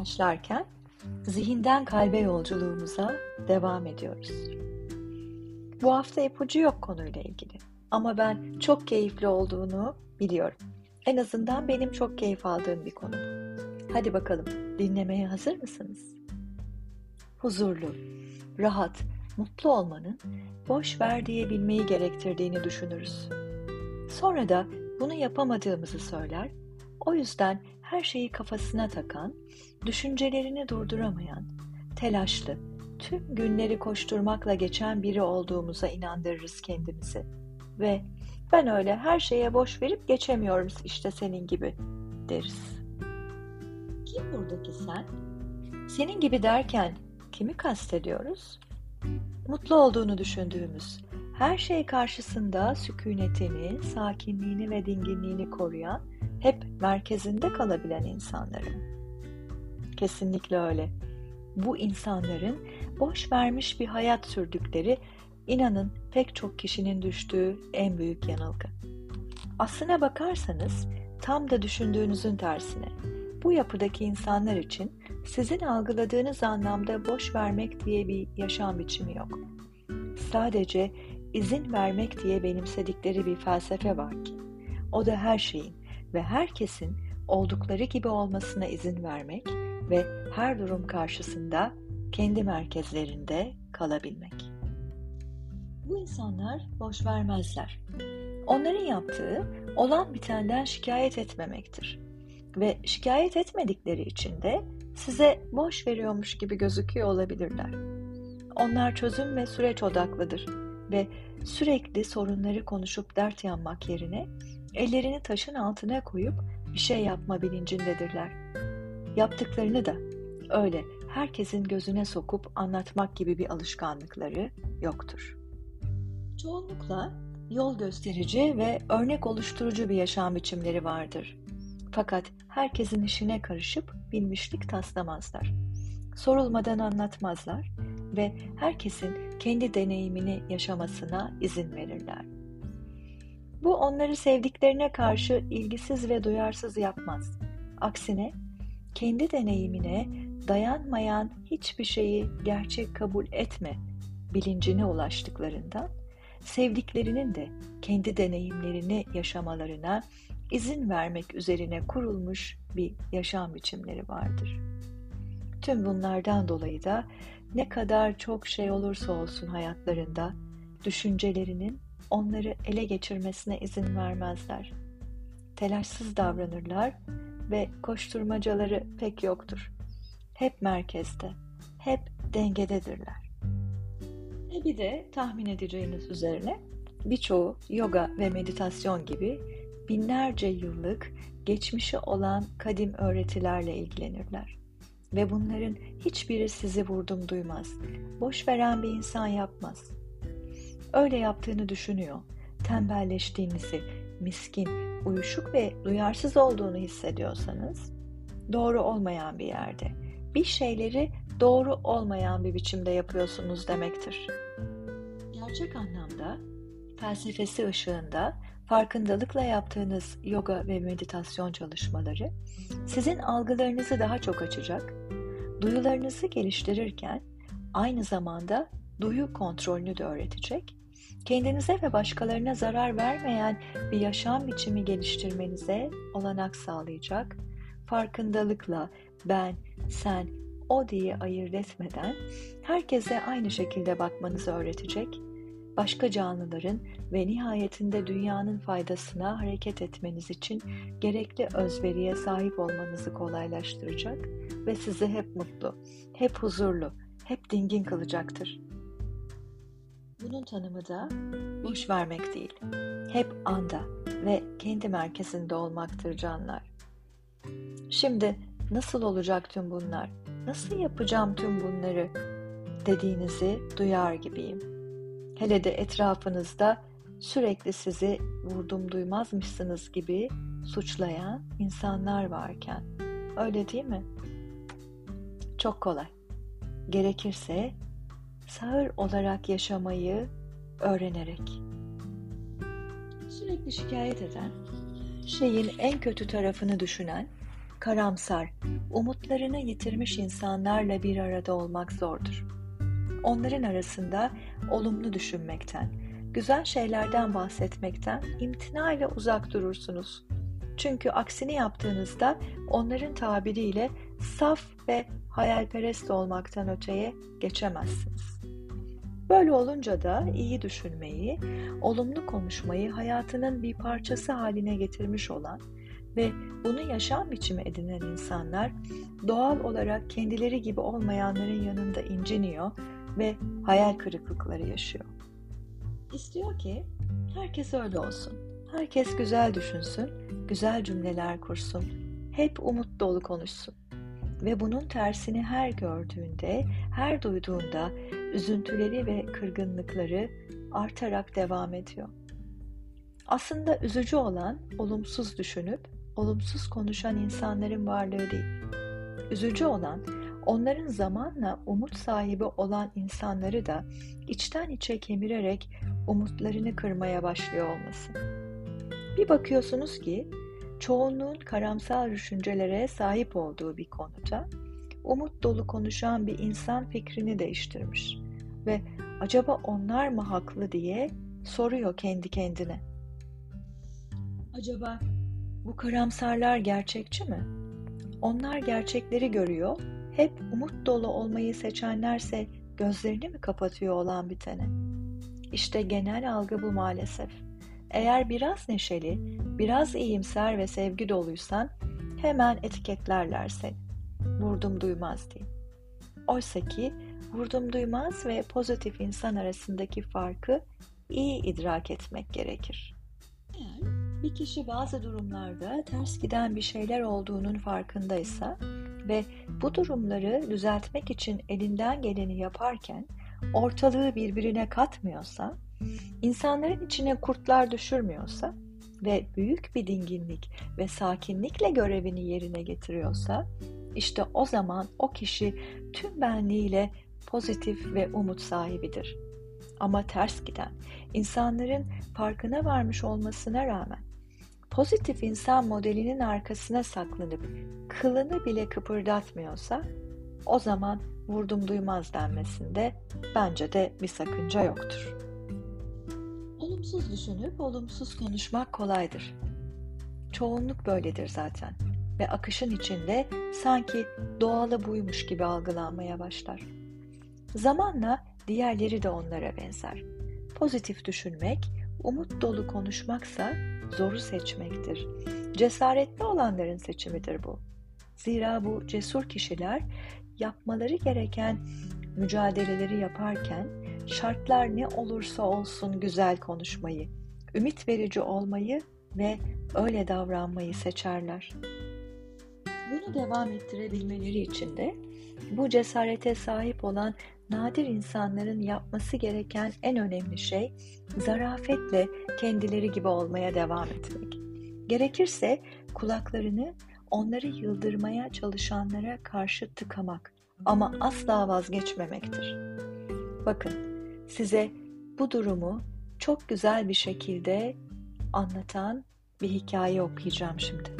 başlarken zihinden kalbe yolculuğumuza devam ediyoruz. Bu hafta ipucu yok konuyla ilgili ama ben çok keyifli olduğunu biliyorum. En azından benim çok keyif aldığım bir konu. Hadi bakalım dinlemeye hazır mısınız? Huzurlu, rahat, mutlu olmanın boş ver diyebilmeyi gerektirdiğini düşünürüz. Sonra da bunu yapamadığımızı söyler, o yüzden her şeyi kafasına takan, düşüncelerini durduramayan, telaşlı, tüm günleri koşturmakla geçen biri olduğumuza inandırırız kendimizi. Ve ben öyle her şeye boş verip geçemiyorum işte senin gibi deriz. Kim buradaki sen? Senin gibi derken kimi kastediyoruz? Mutlu olduğunu düşündüğümüz, her şey karşısında sükunetini, sakinliğini ve dinginliğini koruyan, hep merkezinde kalabilen insanların. Kesinlikle öyle. Bu insanların boş vermiş bir hayat sürdükleri inanın pek çok kişinin düştüğü en büyük yanılgı. Aslına bakarsanız tam da düşündüğünüzün tersine. Bu yapıdaki insanlar için sizin algıladığınız anlamda boş vermek diye bir yaşam biçimi yok. Sadece izin vermek diye benimsedikleri bir felsefe var ki, o da her şeyin ve herkesin oldukları gibi olmasına izin vermek ve her durum karşısında kendi merkezlerinde kalabilmek. Bu insanlar boş vermezler. Onların yaptığı olan bitenden şikayet etmemektir. Ve şikayet etmedikleri için de size boş veriyormuş gibi gözüküyor olabilirler. Onlar çözüm ve süreç odaklıdır ve sürekli sorunları konuşup dert yanmak yerine ellerini taşın altına koyup bir şey yapma bilincindedirler. Yaptıklarını da öyle herkesin gözüne sokup anlatmak gibi bir alışkanlıkları yoktur. Çoğunlukla yol gösterici ve örnek oluşturucu bir yaşam biçimleri vardır. Fakat herkesin işine karışıp bilmişlik taslamazlar. Sorulmadan anlatmazlar ve herkesin kendi deneyimini yaşamasına izin verirler. Bu onları sevdiklerine karşı ilgisiz ve duyarsız yapmaz. Aksine kendi deneyimine dayanmayan hiçbir şeyi gerçek kabul etme bilincine ulaştıklarında sevdiklerinin de kendi deneyimlerini yaşamalarına izin vermek üzerine kurulmuş bir yaşam biçimleri vardır. Tüm bunlardan dolayı da ne kadar çok şey olursa olsun hayatlarında düşüncelerinin onları ele geçirmesine izin vermezler. Telaşsız davranırlar ve koşturmacaları pek yoktur. Hep merkezde, hep dengededirler. Ve bir de tahmin edeceğiniz üzerine birçoğu yoga ve meditasyon gibi binlerce yıllık geçmişi olan kadim öğretilerle ilgilenirler. Ve bunların hiçbiri sizi vurdum duymaz. Boş veren bir insan yapmaz. Öyle yaptığını düşünüyor. Tembelleştiğinizi, miskin, uyuşuk ve duyarsız olduğunu hissediyorsanız doğru olmayan bir yerde, bir şeyleri doğru olmayan bir biçimde yapıyorsunuz demektir. Gerçek anlamda felsefesi ışığında farkındalıkla yaptığınız yoga ve meditasyon çalışmaları sizin algılarınızı daha çok açacak, duyularınızı geliştirirken aynı zamanda duyu kontrolünü de öğretecek, kendinize ve başkalarına zarar vermeyen bir yaşam biçimi geliştirmenize olanak sağlayacak, farkındalıkla ben, sen, o diye ayırt etmeden herkese aynı şekilde bakmanızı öğretecek başka canlıların ve nihayetinde dünyanın faydasına hareket etmeniz için gerekli özveriye sahip olmanızı kolaylaştıracak ve sizi hep mutlu, hep huzurlu, hep dingin kılacaktır. Bunun tanımı da boş vermek değil, hep anda ve kendi merkezinde olmaktır canlar. Şimdi nasıl olacak tüm bunlar? Nasıl yapacağım tüm bunları? dediğinizi duyar gibiyim. Hele de etrafınızda sürekli sizi vurdum duymazmışsınız gibi suçlayan insanlar varken. Öyle değil mi? Çok kolay. Gerekirse sağır olarak yaşamayı öğrenerek. Sürekli şikayet eden, şeyin en kötü tarafını düşünen, karamsar, umutlarını yitirmiş insanlarla bir arada olmak zordur. Onların arasında olumlu düşünmekten, güzel şeylerden bahsetmekten imtina ile uzak durursunuz. Çünkü aksini yaptığınızda onların tabiriyle saf ve hayalperest olmaktan öteye geçemezsiniz. Böyle olunca da iyi düşünmeyi, olumlu konuşmayı hayatının bir parçası haline getirmiş olan ve bunu yaşam biçimi edinen insanlar doğal olarak kendileri gibi olmayanların yanında inciniyor ve hayal kırıklıkları yaşıyor. İstiyor ki herkes öyle olsun. Herkes güzel düşünsün, güzel cümleler kursun. Hep umut dolu konuşsun. Ve bunun tersini her gördüğünde, her duyduğunda üzüntüleri ve kırgınlıkları artarak devam ediyor. Aslında üzücü olan olumsuz düşünüp olumsuz konuşan insanların varlığı değil. Üzücü olan onların zamanla umut sahibi olan insanları da içten içe kemirerek umutlarını kırmaya başlıyor olması. Bir bakıyorsunuz ki çoğunluğun karamsar düşüncelere sahip olduğu bir konuda umut dolu konuşan bir insan fikrini değiştirmiş ve acaba onlar mı haklı diye soruyor kendi kendine. Acaba bu karamsarlar gerçekçi mi? Onlar gerçekleri görüyor, hep umut dolu olmayı seçenlerse gözlerini mi kapatıyor olan bitene? İşte genel algı bu maalesef. Eğer biraz neşeli, biraz iyimser ve sevgi doluysan hemen etiketlerler seni. Vurdum duymaz diye. Oysa ki vurdum duymaz ve pozitif insan arasındaki farkı iyi idrak etmek gerekir. Bir kişi bazı durumlarda ters giden bir şeyler olduğunun farkındaysa ve bu durumları düzeltmek için elinden geleni yaparken ortalığı birbirine katmıyorsa, insanların içine kurtlar düşürmüyorsa ve büyük bir dinginlik ve sakinlikle görevini yerine getiriyorsa, işte o zaman o kişi tüm benliğiyle pozitif ve umut sahibidir. Ama ters giden, insanların farkına varmış olmasına rağmen pozitif insan modelinin arkasına saklanıp kılını bile kıpırdatmıyorsa o zaman vurdum duymaz denmesinde bence de bir sakınca yoktur. Olumsuz düşünüp olumsuz konuşmak kolaydır. Çoğunluk böyledir zaten ve akışın içinde sanki doğalı buymuş gibi algılanmaya başlar. Zamanla diğerleri de onlara benzer. Pozitif düşünmek, umut dolu konuşmaksa zoru seçmektir. Cesaretli olanların seçimidir bu. Zira bu cesur kişiler yapmaları gereken mücadeleleri yaparken şartlar ne olursa olsun güzel konuşmayı, ümit verici olmayı ve öyle davranmayı seçerler. Bunu devam ettirebilmeleri için de bu cesarete sahip olan nadir insanların yapması gereken en önemli şey zarafetle kendileri gibi olmaya devam etmek. Gerekirse kulaklarını onları yıldırmaya çalışanlara karşı tıkamak ama asla vazgeçmemektir. Bakın size bu durumu çok güzel bir şekilde anlatan bir hikaye okuyacağım şimdi.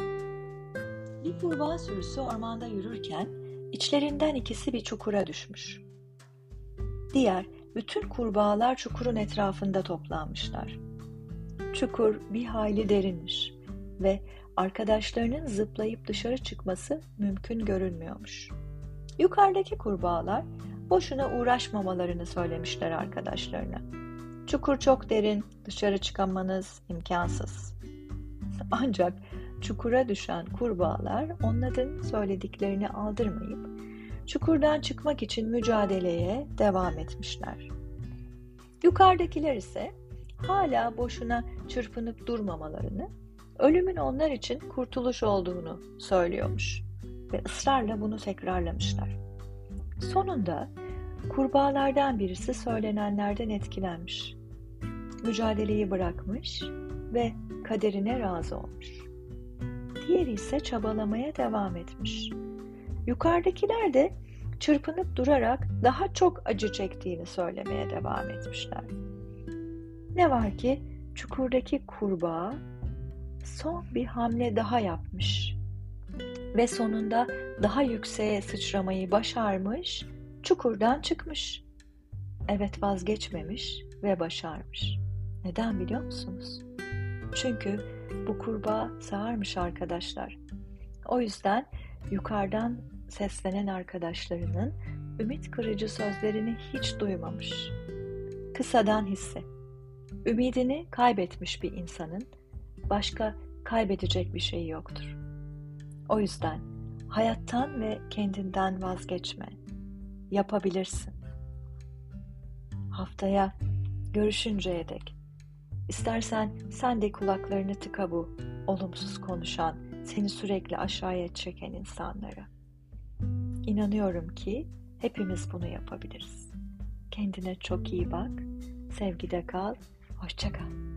Bir kurbağa sürüsü ormanda yürürken içlerinden ikisi bir çukura düşmüş. Diğer bütün kurbağalar çukurun etrafında toplanmışlar. Çukur bir hayli derinmiş ve arkadaşlarının zıplayıp dışarı çıkması mümkün görünmüyormuş. Yukarıdaki kurbağalar boşuna uğraşmamalarını söylemişler arkadaşlarına. Çukur çok derin, dışarı çıkamanız imkansız. Ancak çukura düşen kurbağalar onların söylediklerini aldırmayıp çukurdan çıkmak için mücadeleye devam etmişler. Yukarıdakiler ise hala boşuna çırpınıp durmamalarını, ölümün onlar için kurtuluş olduğunu söylüyormuş ve ısrarla bunu tekrarlamışlar. Sonunda kurbağalardan birisi söylenenlerden etkilenmiş. Mücadeleyi bırakmış ve kaderine razı olmuş. Diğeri ise çabalamaya devam etmiş. Yukarıdakiler de çırpınıp durarak daha çok acı çektiğini söylemeye devam etmişler. Ne var ki çukurdaki kurbağa son bir hamle daha yapmış ve sonunda daha yükseğe sıçramayı başarmış, çukurdan çıkmış. Evet vazgeçmemiş ve başarmış. Neden biliyor musunuz? Çünkü bu kurbağa sağırmış arkadaşlar. O yüzden yukarıdan seslenen arkadaşlarının ümit kırıcı sözlerini hiç duymamış. Kısadan hisse. Ümidini kaybetmiş bir insanın başka kaybedecek bir şey yoktur. O yüzden hayattan ve kendinden vazgeçme. Yapabilirsin. Haftaya görüşünceye dek. İstersen sen de kulaklarını tıka bu olumsuz konuşan, seni sürekli aşağıya çeken insanlara. İnanıyorum ki hepimiz bunu yapabiliriz. Kendine çok iyi bak, sevgide kal, hoşça kal.